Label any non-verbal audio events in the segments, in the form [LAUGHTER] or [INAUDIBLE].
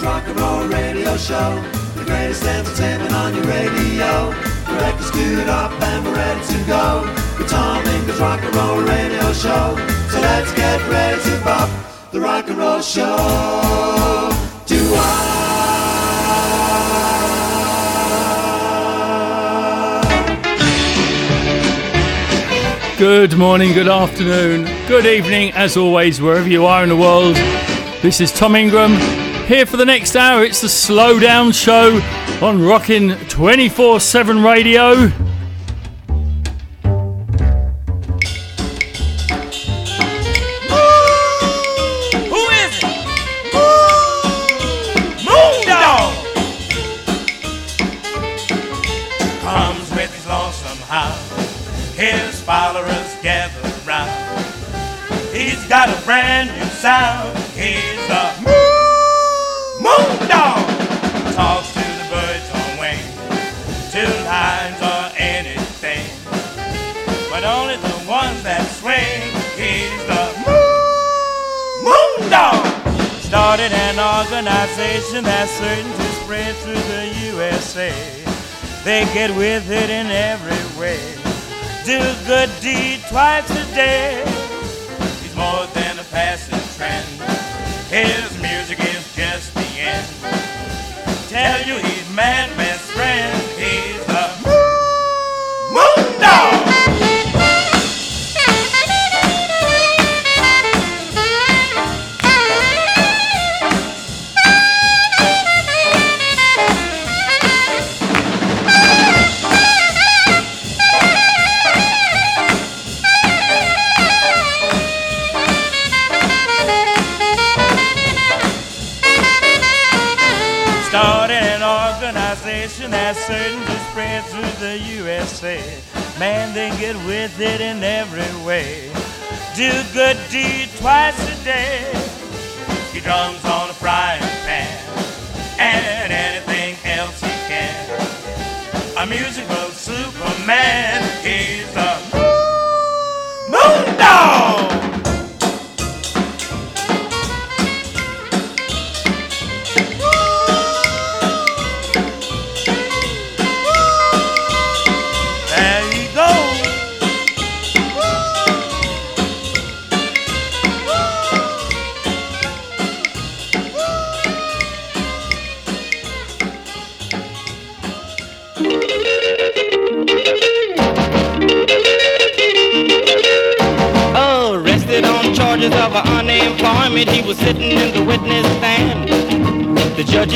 Ingram's Rock and Roll Radio Show. The greatest entertainment on your radio. The record's queued up and we're ready to go. Tom Ingram's Rock and Roll Radio Show. So let's get ready to bop the Rock and Roll Show. Do I? Good morning, good afternoon, good evening, as always, wherever you are in the world. This is Tom Ingram here for the next hour. It's the Slowdown Show on Rockin' 24 7 Radio. That's certain to spread through the USA. Man, they get with it in every way. Do good deed twice a day. He drums on a frying pan and anything else he can. A musical Superman,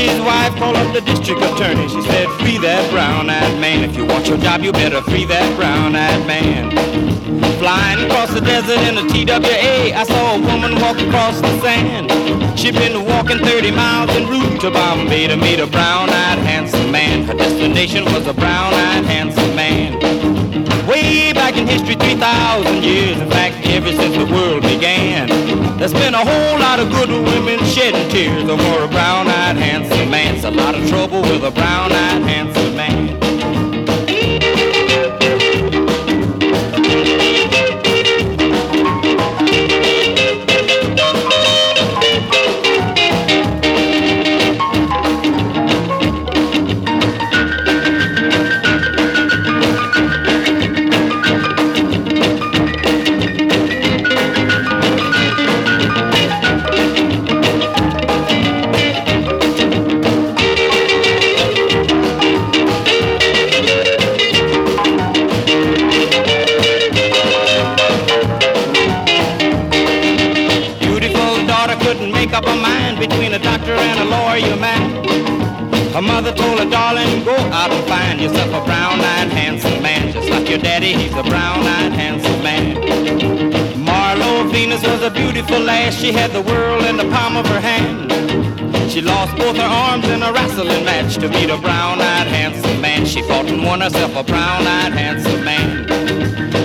Judge's wife called up the district attorney. She said, free that brown-eyed man. If you want your job, you better free that brown-eyed man. Flying across the desert in a TWA, I saw a woman walk across the sand. She'd been walking 30 miles en route to Bombay to meet a brown-eyed handsome man. Her destination was a brown-eyed handsome man. Way back in history, 3,000 years, in fact, ever since the world began. There's been a whole lot of good women shedding tears over a brown-eyed handsome man. It's a lot of trouble with a brown-eyed handsome man. Wrestling to meet a brown-eyed handsome man. She fought and won herself a brown-eyed handsome man.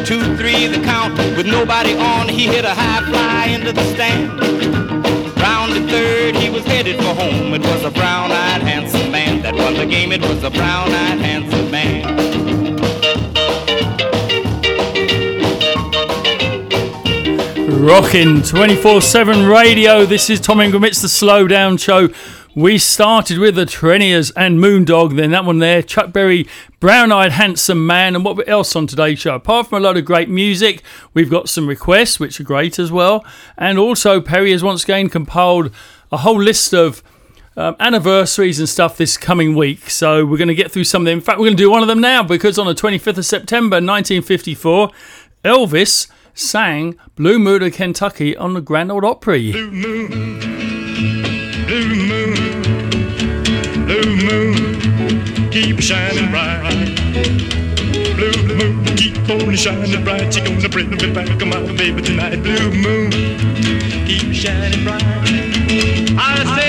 Two, three, the count with nobody on. He hit a high fly into the stand Round the third, he was headed for home. It was a brown-eyed handsome man that won the game. It was a brown-eyed handsome man. Rocking 24 7 radio. This is Tom Ingram. It's the Slowdown Show We started with the Treniers and Moondog, then that one there, Chuck Berry, Brown Eyed Handsome Man, and what else on today's show? Apart from a lot of great music, we've got some requests, which are great as well, and also Perry has once again compiled a whole list of um, anniversaries and stuff this coming week. So we're going to get through some of them. In fact, we're going to do one of them now because on the 25th of September 1954, Elvis sang Blue Moon of Kentucky on the Grand Ole Opry. Blue moon, keep shining bright. Blue moon, keep on shining bright. You're gonna bring me back, my baby, tonight. Blue moon, keep shining bright. I say,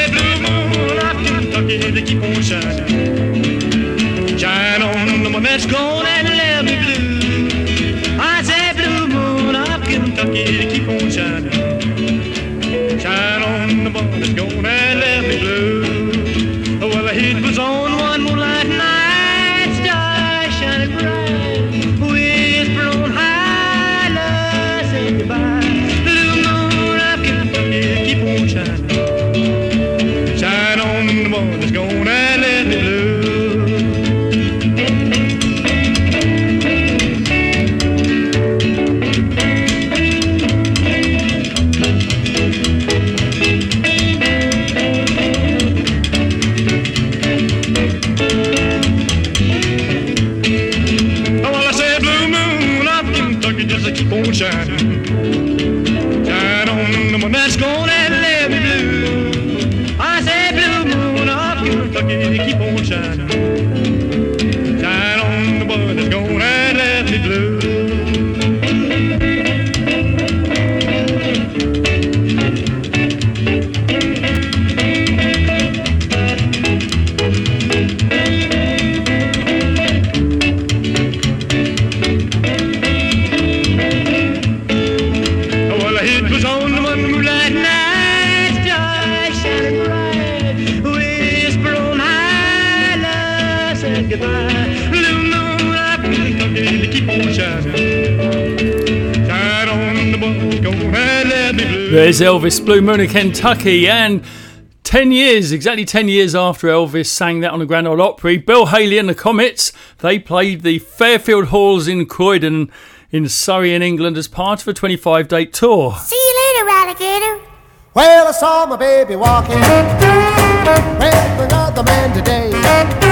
me Elvis Blue Moon of Kentucky, and 10 years, exactly 10 years after Elvis sang that on the Grand Ole Opry, Bill Haley and the Comets, they played the Fairfield Halls in Croydon in Surrey in England as part of a 25 date tour. See you later, alligator. Well, I saw my baby walking with another man today.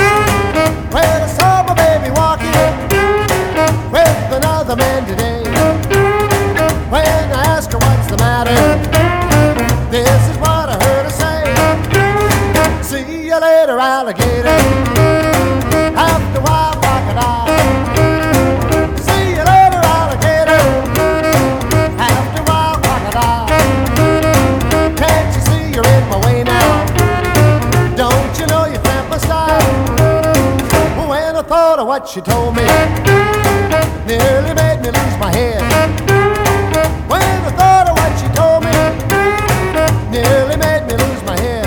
What she told me, nearly made me lose my head. When I thought of what she told me, nearly made me lose my head.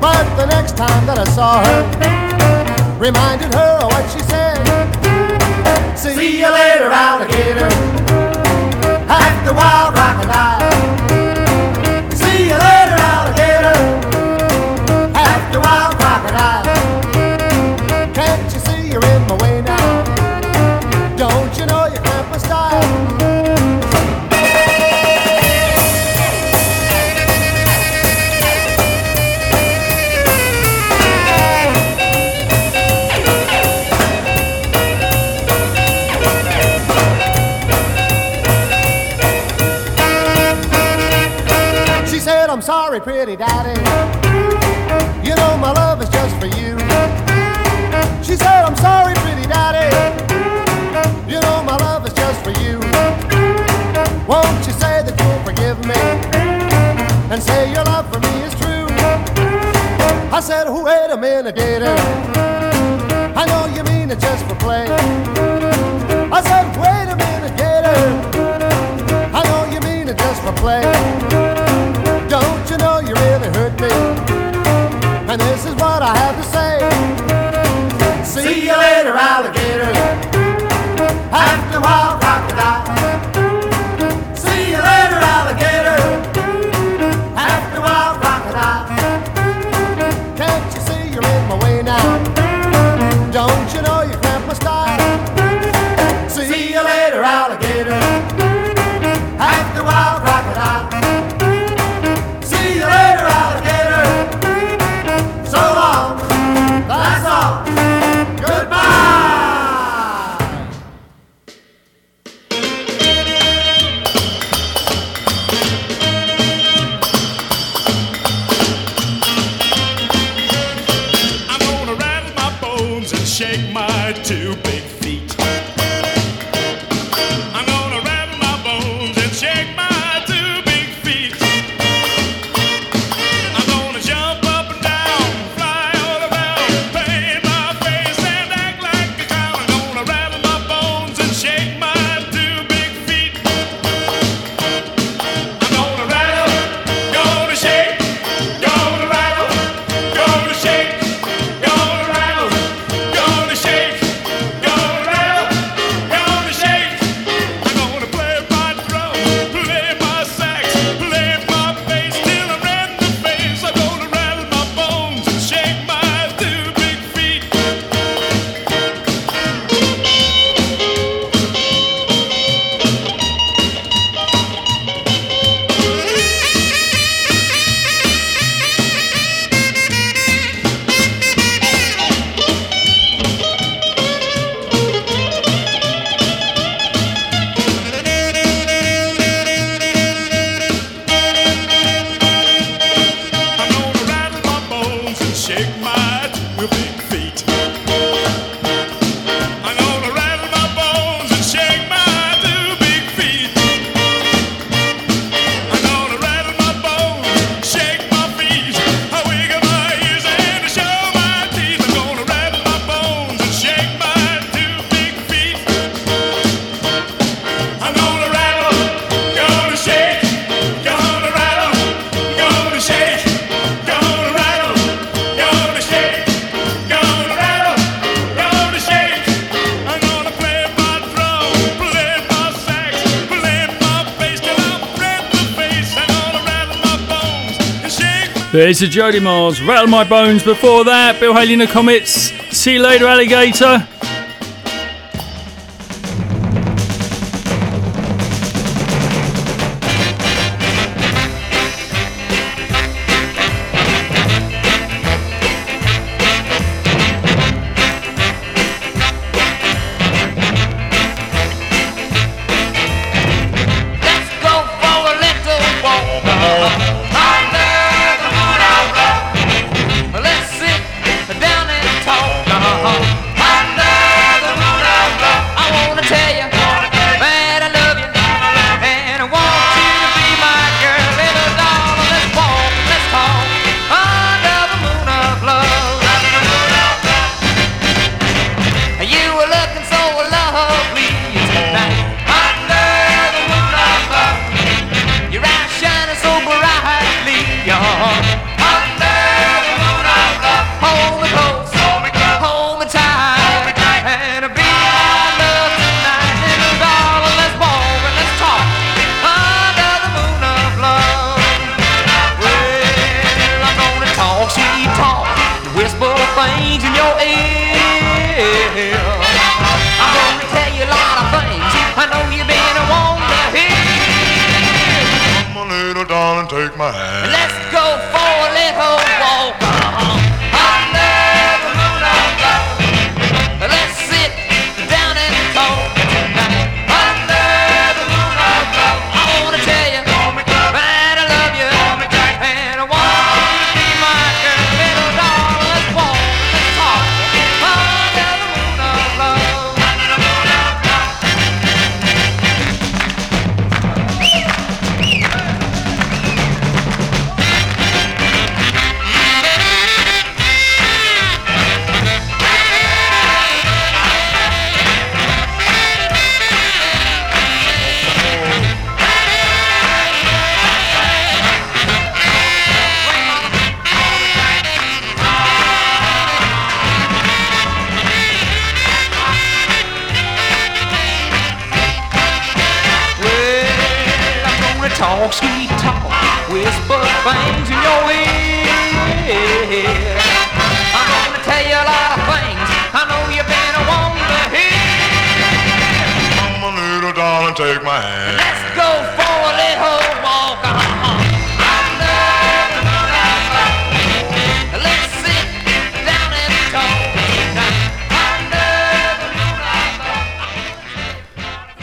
But the next time that I saw her, reminded her of what she said. See you later, alligator. After a while, crocodile. See sorry, pretty daddy. You know my love is just for you. She said, I'm sorry, pretty daddy. You know my love is just for you. Won't you say that you'll forgive me and say your love for me is true? I said, wait a minute, gator. I know you mean it just for play. After It's a Jodimars, Rattle My Bones before that, Bill Haley and the Comets. See you later, alligator.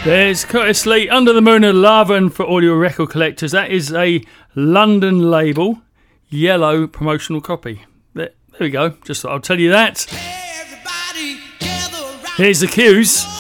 There's Curtis Lee, Under the Moon of Love, and for all your record collectors, that is a London label, yellow promotional copy. There, there we go, just thought I'll tell you that. Here's the cues.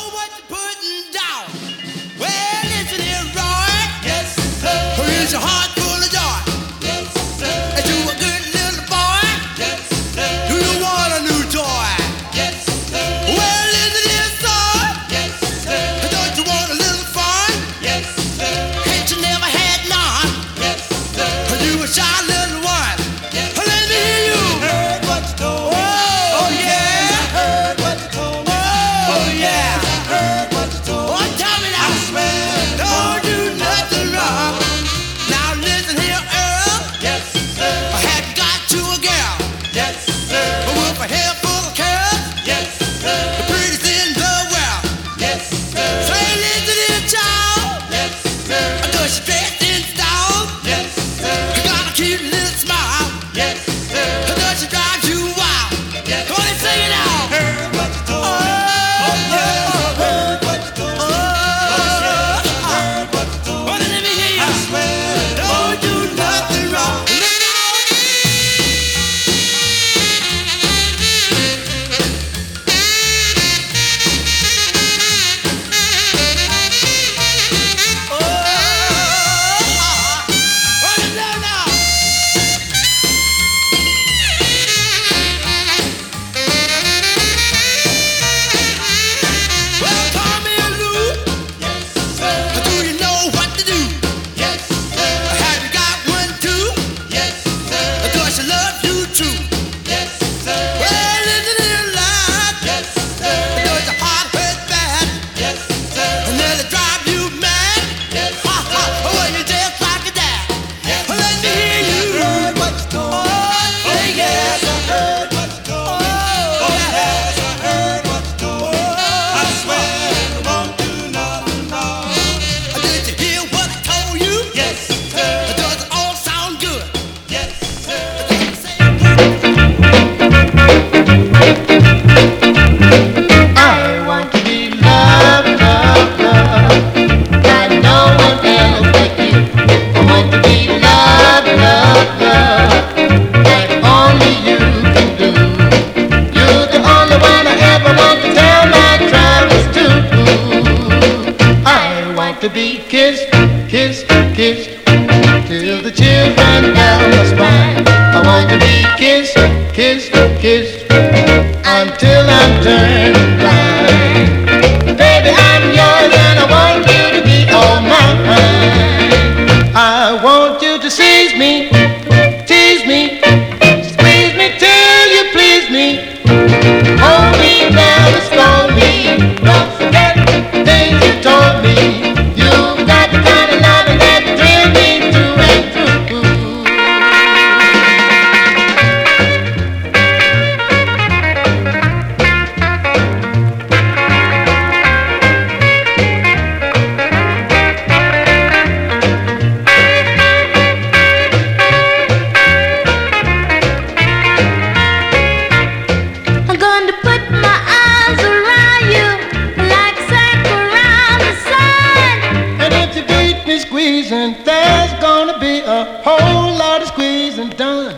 reason there's gonna be a whole lot of squeezing done.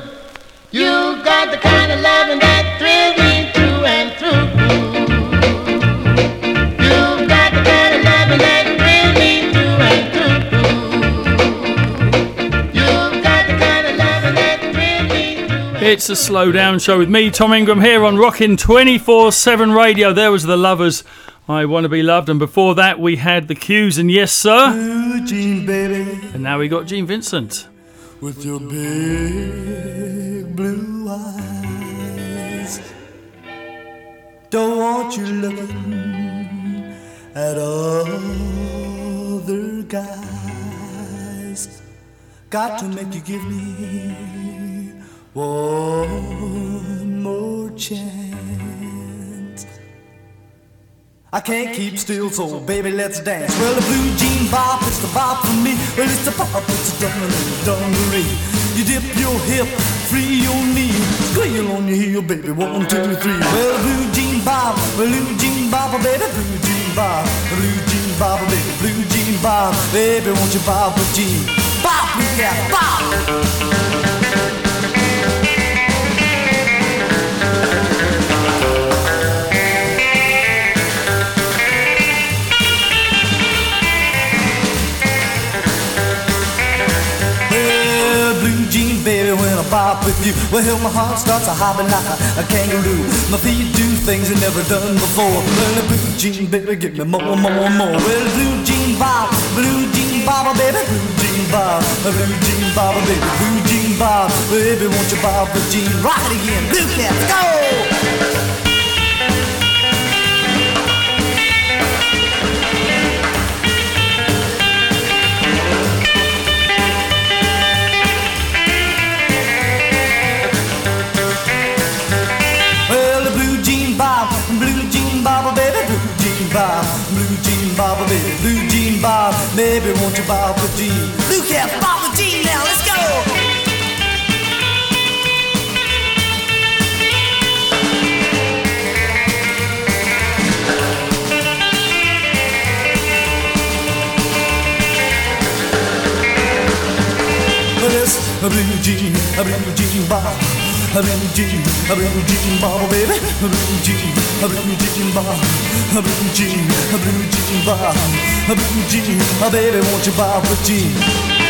You got the kind of loving that thrills me through and through. It's a slow down show with me, Tom Ingram, here on Rockin' 24 7 Radio. There was The Lovers I Want to Be Loved. And before that, we had The cues and Yes, Sir. Ooh, Gene, and now we got Gene Vincent. With your big blue eyes. Don't want you looking at other guys. Got to make you give me one more chance. I can't keep still, so baby, let's dance. Well, the blue jean bop, it's the bop for me. Well, it's the bop, it's the dungaree, dungaree. You dip your hip, free your knee. Squeal on your heel, baby, one, two, three. Well, blue jean bop, blue jean bop, baby, blue jean bop, blue jean bop, baby, blue jean bop, baby, won't you bop with jean? Bop, yeah, bop! Bop with you. Well, my heart starts a hopping like a, a kangaroo. My feet do things they never done before. Well, blue jean, baby, give me more, more, more. Well, blue jean bob, blue jean bob, baby, blue jean bob, blue jean bob, baby, blue jean bob, baby, won't you bob the jean? It again, blue cats, go! You bob the jean? Blue cat, bob the jean now, let's go! A blue jean, a blue jean bob, a blue jean, a blue jean bob, baby, a blue jean, a blue jean bob, a blue jean, a blue jean bob, a blue jean, a baby, won't you bob the jean?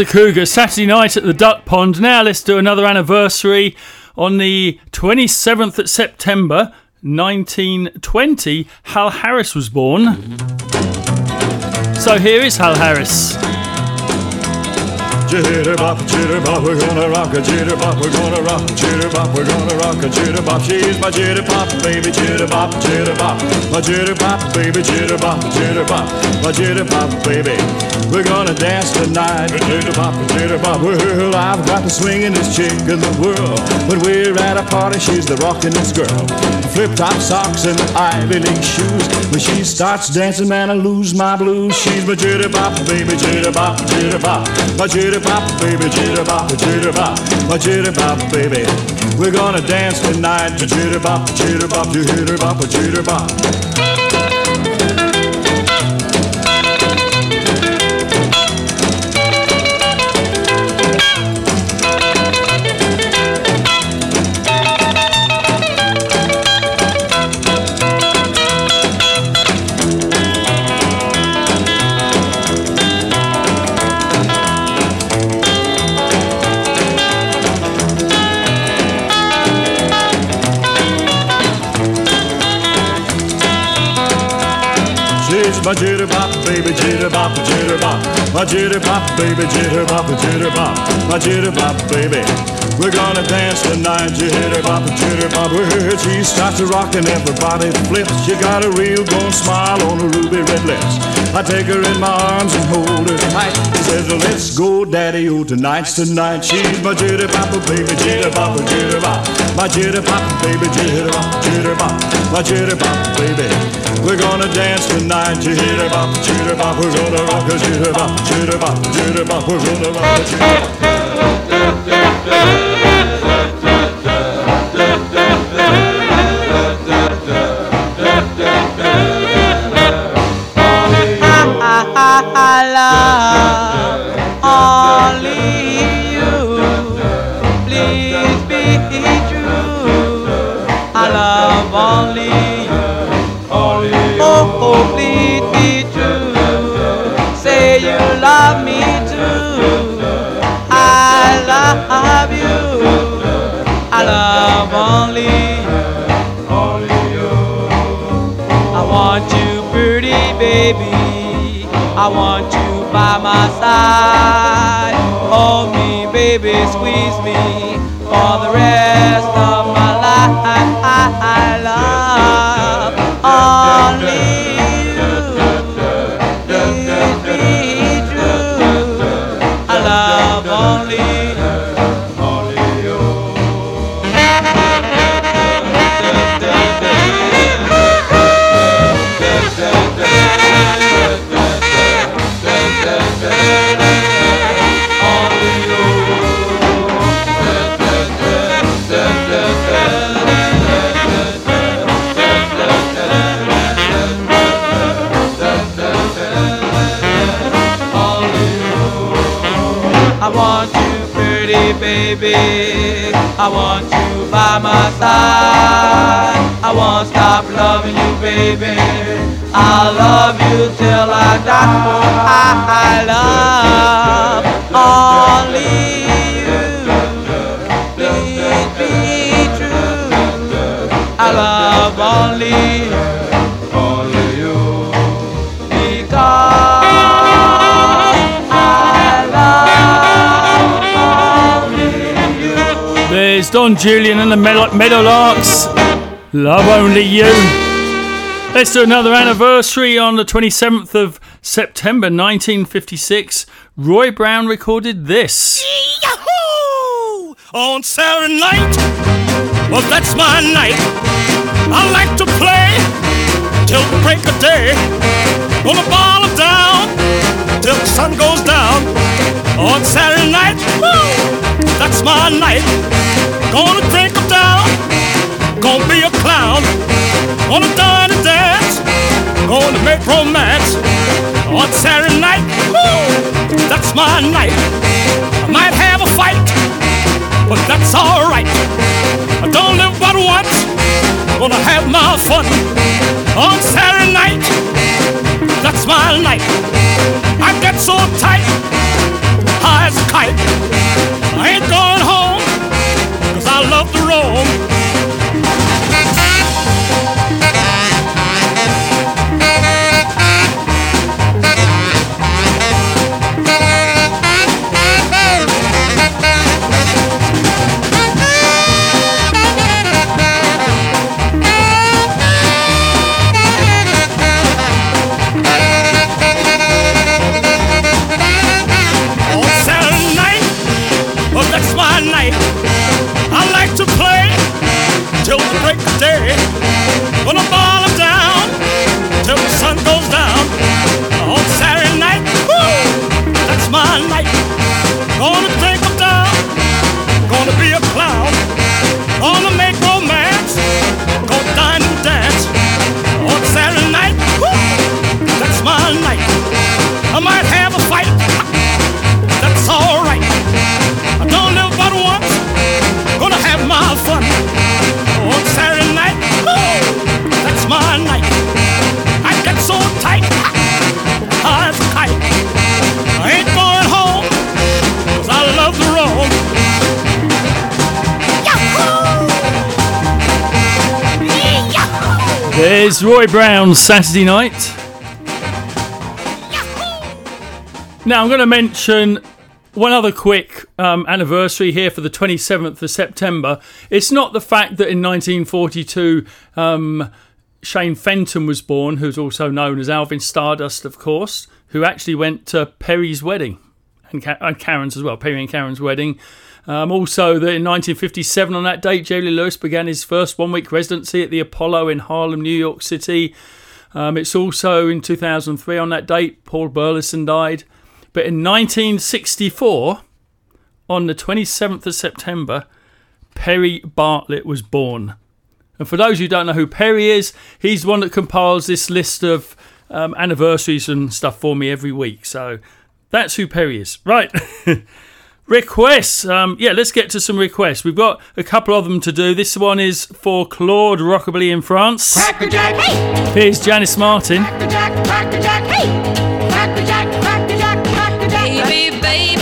The Cougar Saturday night at the Duck Pond. Now let's do another anniversary. On the 27th of September 1920, Hal Harris was born. So here is Hal Harris. Jitterbop, jitterbop, we're gonna rock a jitterbop, we're gonna rock a jitterbop, we're gonna rock a jitterbop. She's my jitterbop, baby, jitterbop, jitterbop. My jitterbop, baby, jitterbop, jitterbop. My jitterbop, baby. We're gonna dance tonight, jitterbop, jitterbop. Well, I've got the swingin'est chick in the world. When we're at a party, she's the rockin'est girl. Flip-top socks and Ivy League shoes. When she starts dancing, man, I lose my blues. She's my jitterbop, baby, jitterbop, jitterbop. My jitterbop, baby, jitterbop, jitterbop. My jitterbop, baby. We're gonna dance tonight, jitterbop, jitterbop, jitterbop, jitterbop. Jitterbop, baby, jitterbop, jitterbop. My jitterbop, baby, jitterbop, jitterbop. My jitterbop, baby. We're gonna dance tonight, jitterbop, jitterbop. Well, she starts to rock and everybody flips. She got a real gold smile on her ruby red lips. I take her in my arms and hold her tight. She says, let's go, daddy, oh, tonight's tonight. She's my jitterbop, baby, jitterbop, jitterbop. My jitterbop, baby, jitterbop, jitterbop. My jitterbop, baby. We're gonna dance tonight, jitterbop, jitterbop. We're gonna rock a jitterbop, jitterbop, jitterbop. We're gonna rock a jitterbop. I baby. I want you by my side. Hold me, baby, squeeze me for the rest of my baby. I want you by my side. I won't stop loving you, baby. I'll love you till I die. I, I love only you. Please be true. I love only you. There's Don Julian and the Meadow- Meadowlarks. Love only you. Let's do another anniversary on the 27th of September 1956. Roy Brown recorded this. Yahoo! On Saturday night, well, that's my night. I like to play till the break of day. Gonna ball it down till the sun goes down. On Saturday night, woo, that's my night. Gonna drink 'em down, gonna be a clown. Gonna dine and dance, gonna make romance. On Saturday night, woo, that's my night. I might have a fight, but that's alright. I don't live but once, gonna have my fun. On Saturday night, that's my night. I get so tight, high as a kite. I ain't going home, cause I love to roam. There's Roy Brown's Saturday Night. Now I'm going to mention one other quick um, anniversary here for the 27th of September. It's not the fact that in 1942 um, Shane Fenton was born, who's also known as Alvin Stardust, of course, who actually went to Perry's wedding and, Ka- and Karen's as well, Perry and Karen's wedding. Um, also, that in 1957, on that date, Jerry Lewis began his first one week residency at the Apollo in Harlem, New York City. Um, it's also in 2003, on that date, Paul Burlison died. But in 1964, on the 27th of September, Perry Bartlett was born. And for those who don't know who Perry is, he's the one that compiles this list of um, anniversaries and stuff for me every week. So that's who Perry is. Right. [LAUGHS] requests. Um, yeah, let's get to some requests. We've got a couple of them to do. This one is for Claude Rockabilly in France. Crackerjack, hey! Here's Janis Martin. Crackerjack, crackerjack, hey! Crackerjack, crackerjack, crackerjack. Baby, baby,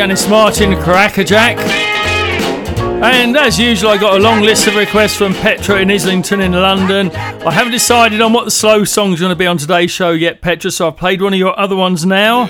Janis Martin, Crackerjack. And as usual, I got a long list of requests from Petra in Islington in London. I haven't decided on what the slow song's going to be on today's show yet, Petra, so I've played one of your other ones now.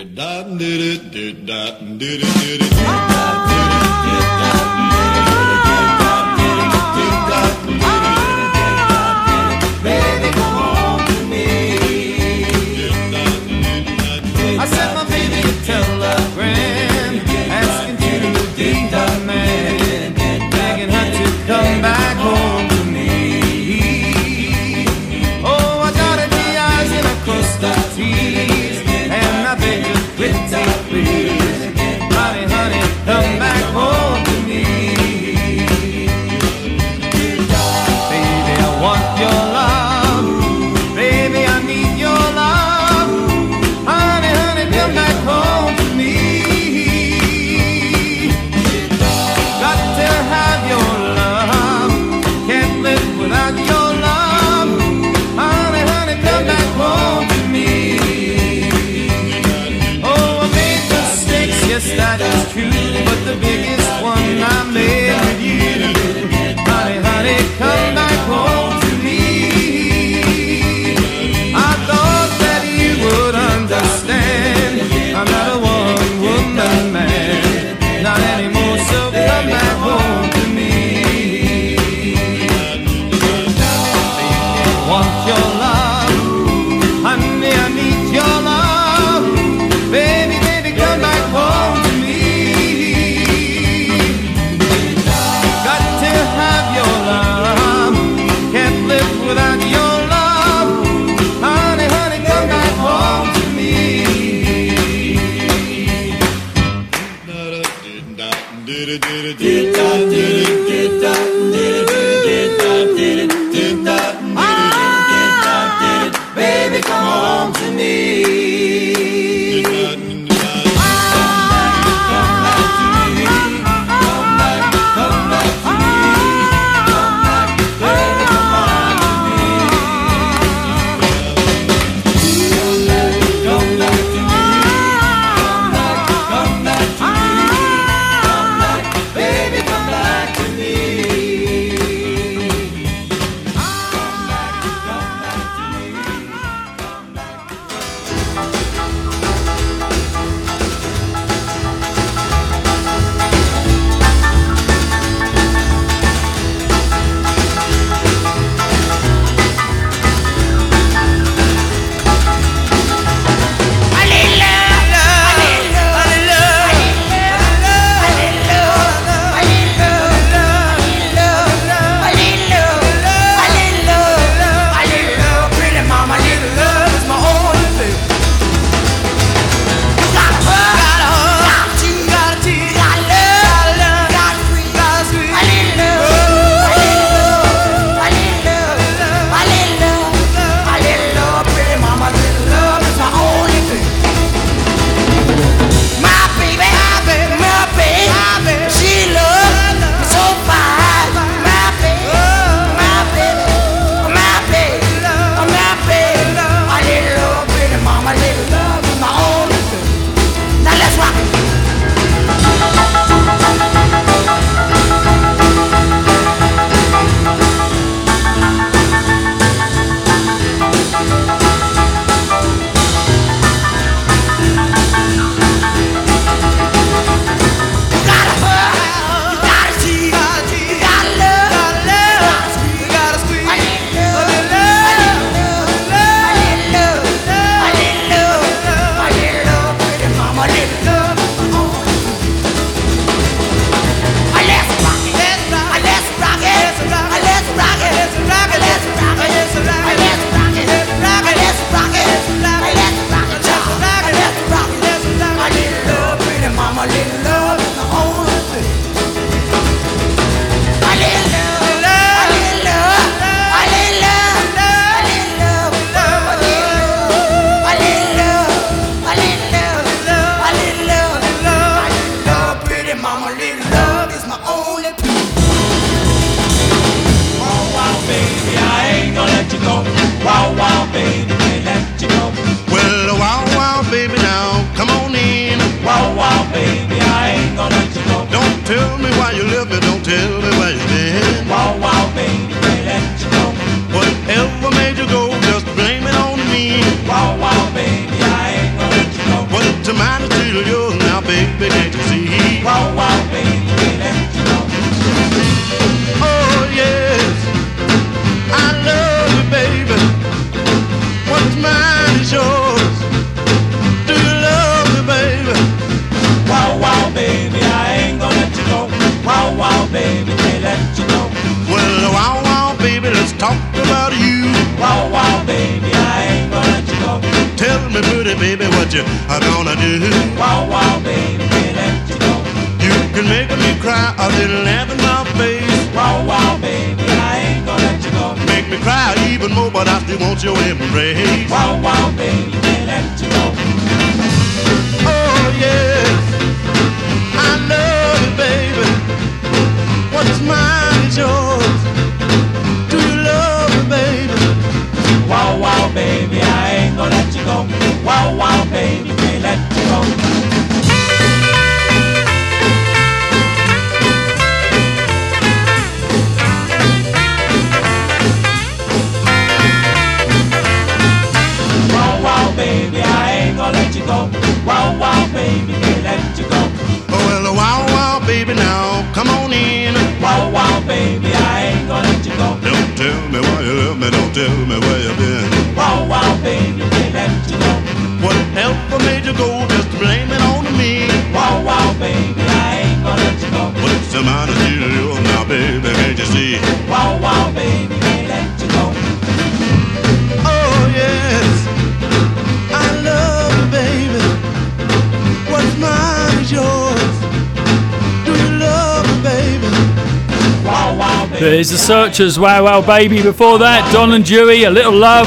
There's the Searchers, Wow Wow Baby. Before that, Don and Dewey, A Little Love.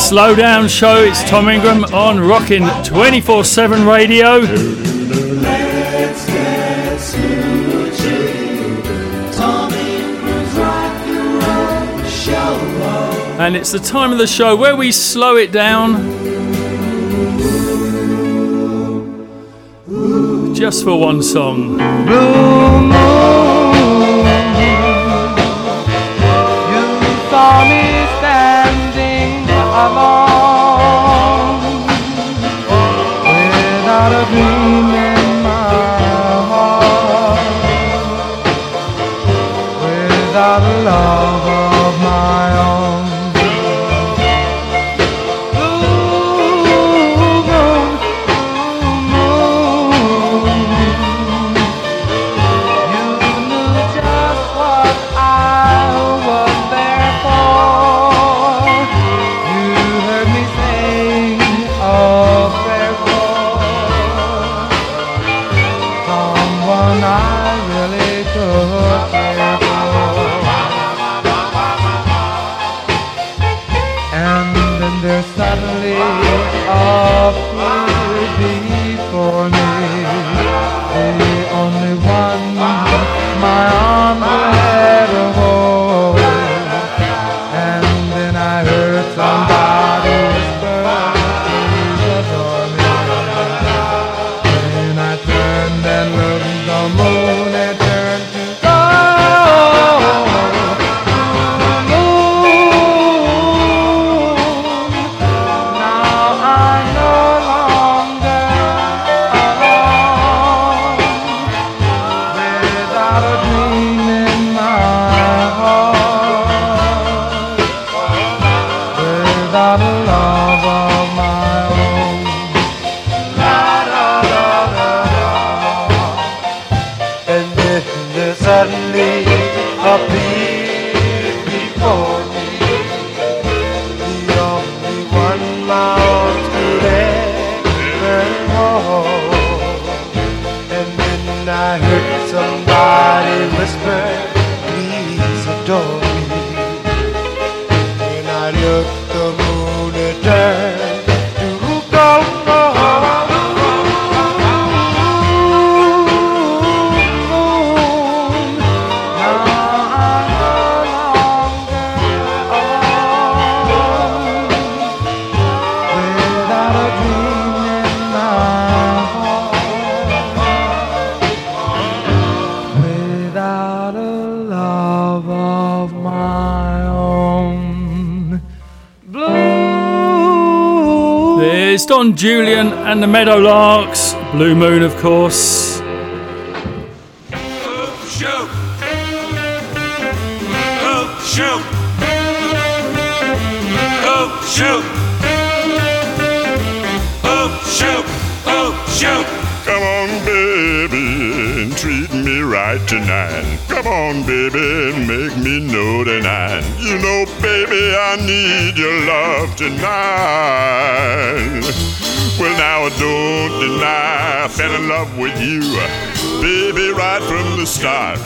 Slow Down Show, it's Tom Ingram on Rockin' 24 7 Radio. And it's the time of the show where we slow it down just for one song. army standing alone. Without a dream in my heart. Without a love. Julian and the Meadowlarks. Blue Moon, of course. Oh, shoot. Oh, shoot. Oh, shoot. Oh, shoot. Oh, shoot. Come on, baby, treat me right tonight. Come on, baby, make me know tonight. You know, baby, I need your love tonight. Well, now I don't deny I fell in love with you, baby, right from the start.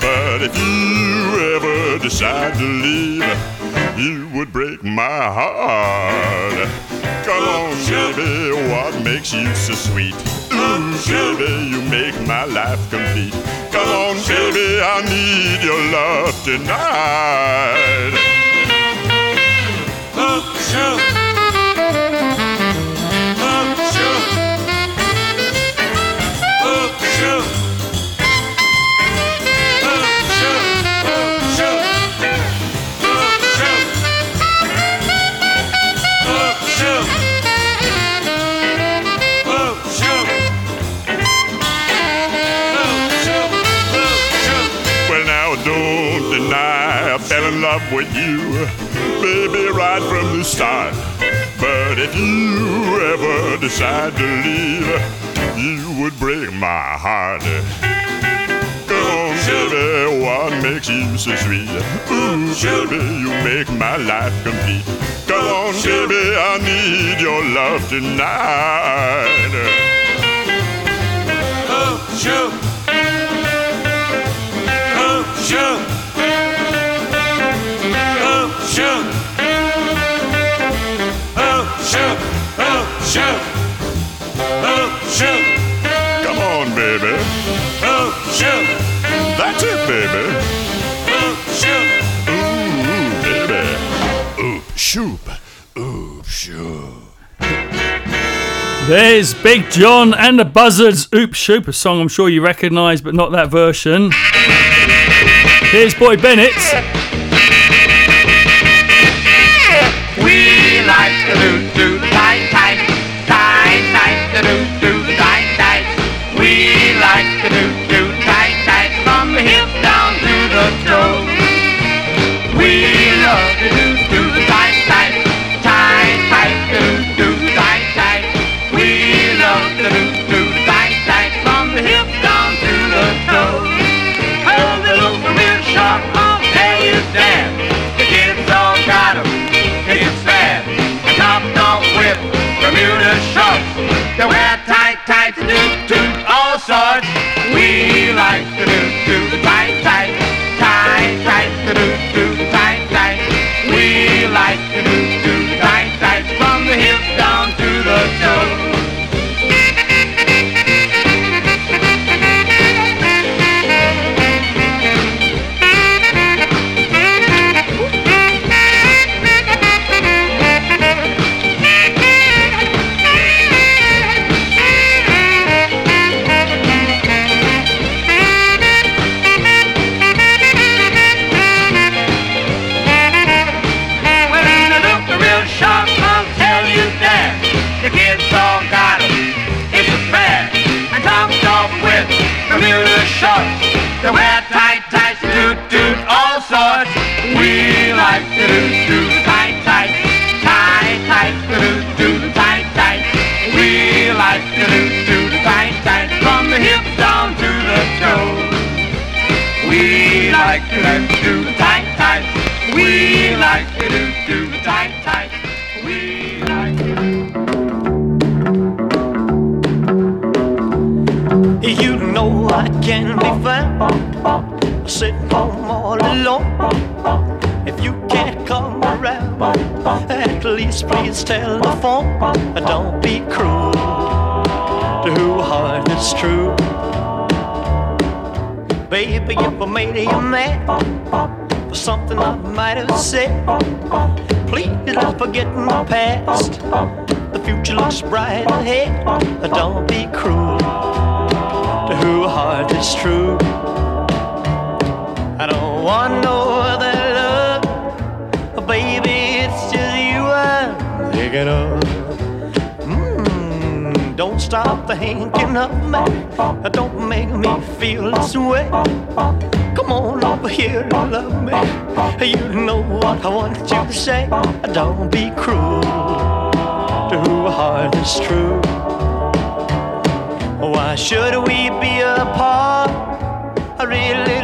But if you ever decide to leave, you would break my heart. Come on, baby, what makes you so sweet? Ooh, baby, you make my life complete. Come on, baby, I need your love tonight. Ooh, start. But if you ever decide to leave, you would break my heart. Come on, baby, what makes you so sweet? Ooh, baby, you make my life complete. Come on, baby, I need your love tonight. Oh, sure. Oh, sure. Sure. Oh, sure. Oh. Come on, baby. Oh, sure. That's it, baby. Oh, sure. Ooh, baby. Oop, shoop. Oop, shoop. There's Big John and the Buzzards. Oop Shoop, a song I'm sure you recognise, but not that version. Here's Boyd Bennett. If you can't come around, at least please tell the telephone. Don't be cruel to who heart is true. Baby, if I made you mad for something I might have said, please don't forget my past. The future looks bright ahead. Don't be cruel to who heart is true. I don't want no other love, baby. It's just you I'm thinking of. Mm, don't stop thinking of me. Don't make me feel this way. Come on over here and love me. You know what I want you to say. Don't be cruel to who heart is true. Why should we be apart? I really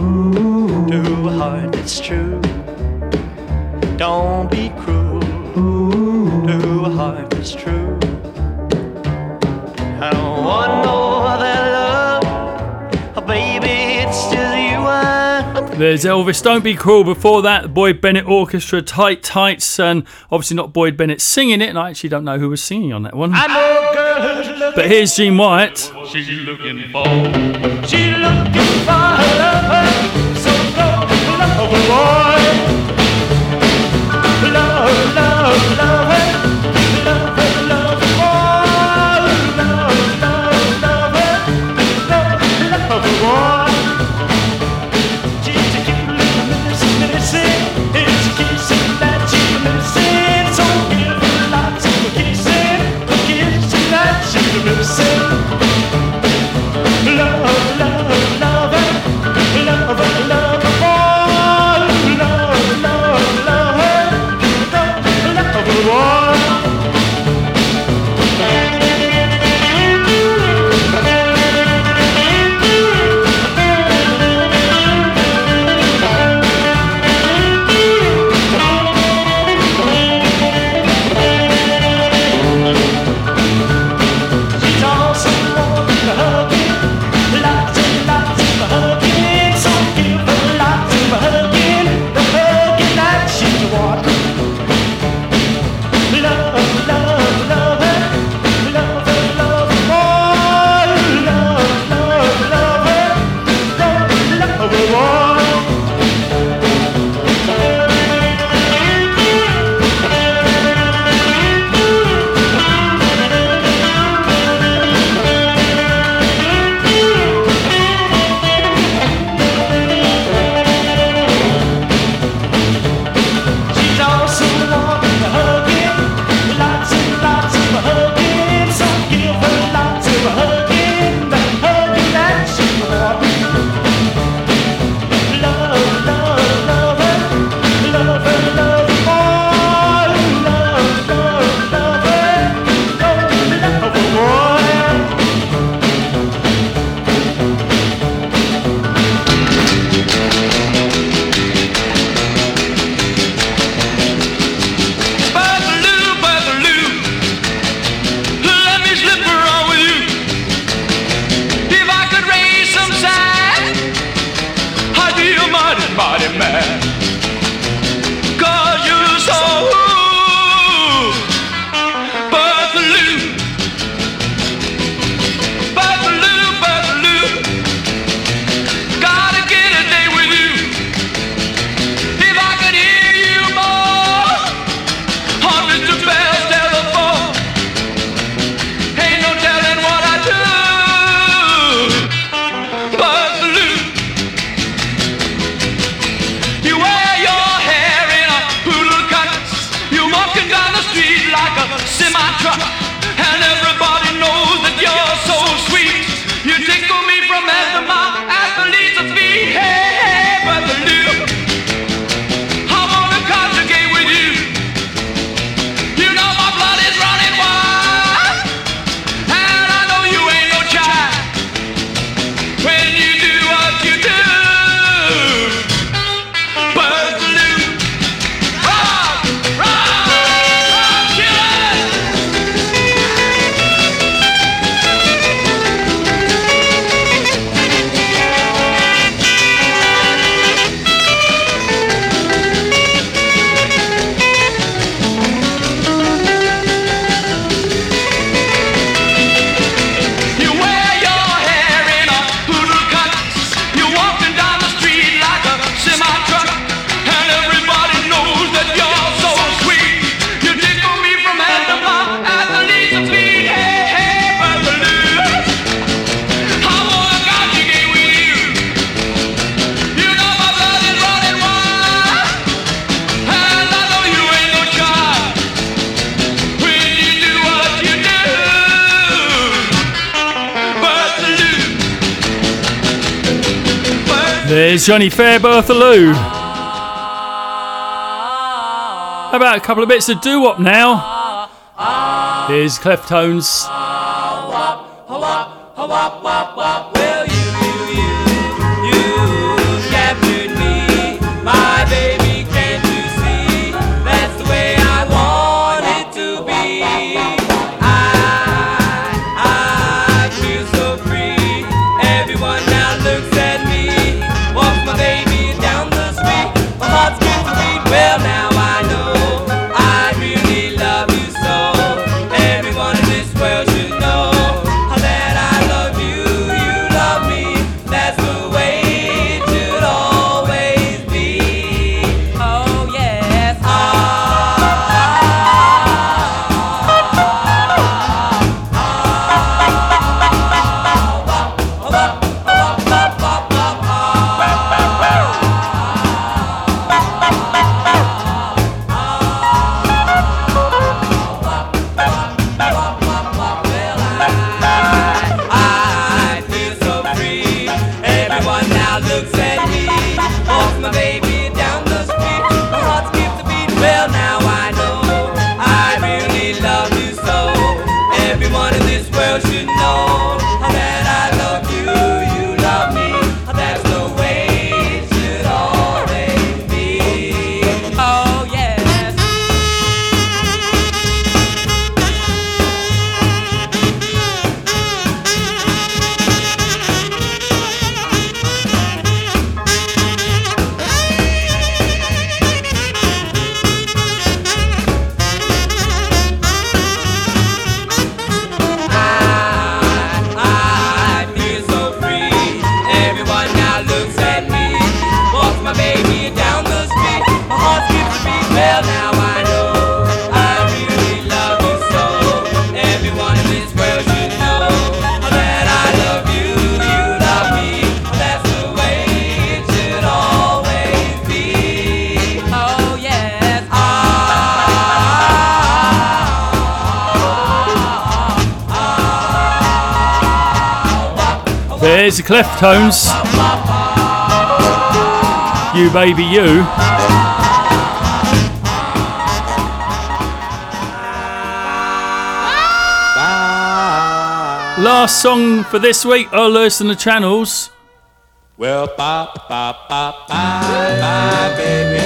to a heart that's true. Don't be cruel to a heart that's true. I don't want no There's Elvis, Don't Be Cruel. Before that, the Boyd Bennett Orchestra, Tight Tights, and obviously not Boyd Bennett singing it, and I actually don't know who was singing on that one. I know girl. But here's Gene White. She's looking for. She's looking for her lover. So go love her, boy. is Johnny Faire Bertha Lou. How about a couple of bits of doo wop now? Here's Cleftones. to Cleftones. You baby, you. Last song for this week, Oh Lewis and the Channels. Well, ba ba ba ba, baby.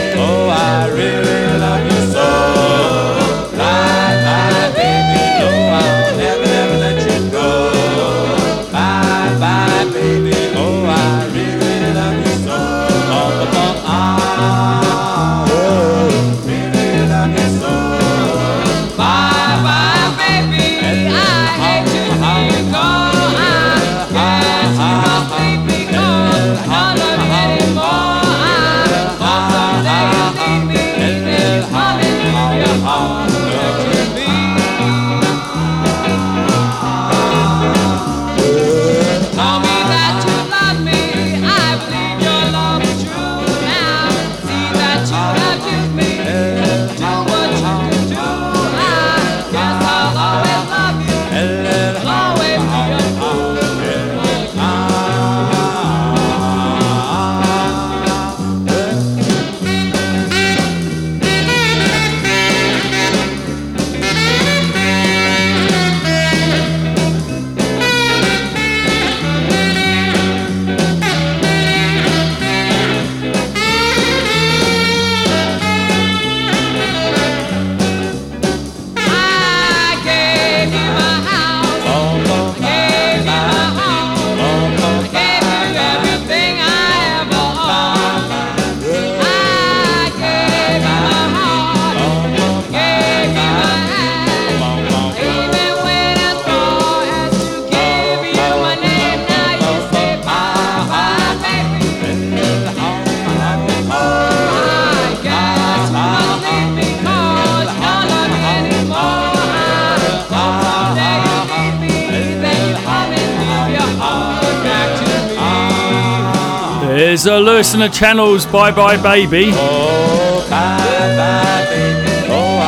was uh, Lewis and the Channels, Bye Bye Baby. Oh, bye, bye, baby. Oh,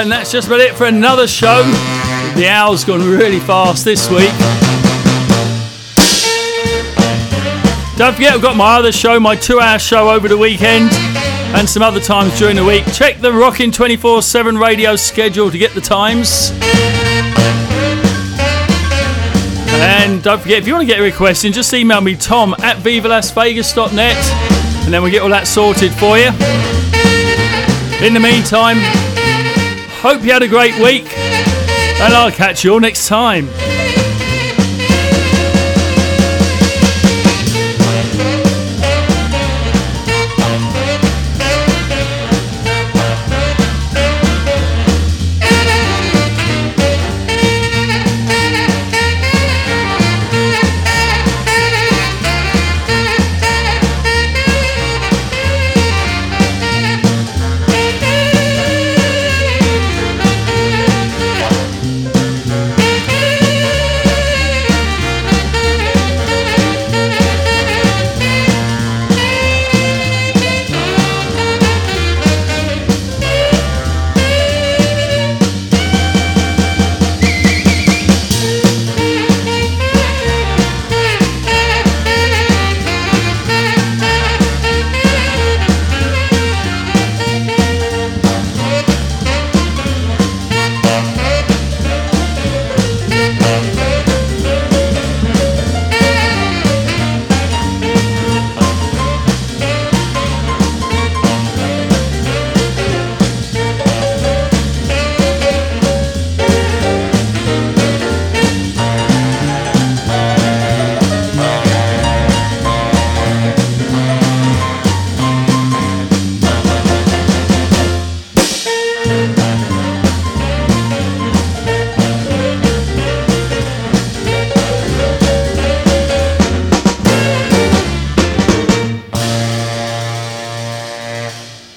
and that's just about it for another show. The hour's gone really fast this week. Don't forget, I've got my other show, my two hour show over the weekend and some other times during the week. Check the Rockin' 24 7 radio schedule to get the times. And don't forget, if you want to get a request in, just email me tom at vivalasvegas.net and then we'll get all that sorted for you. In the meantime, hope you had a great week and I'll catch you all next time.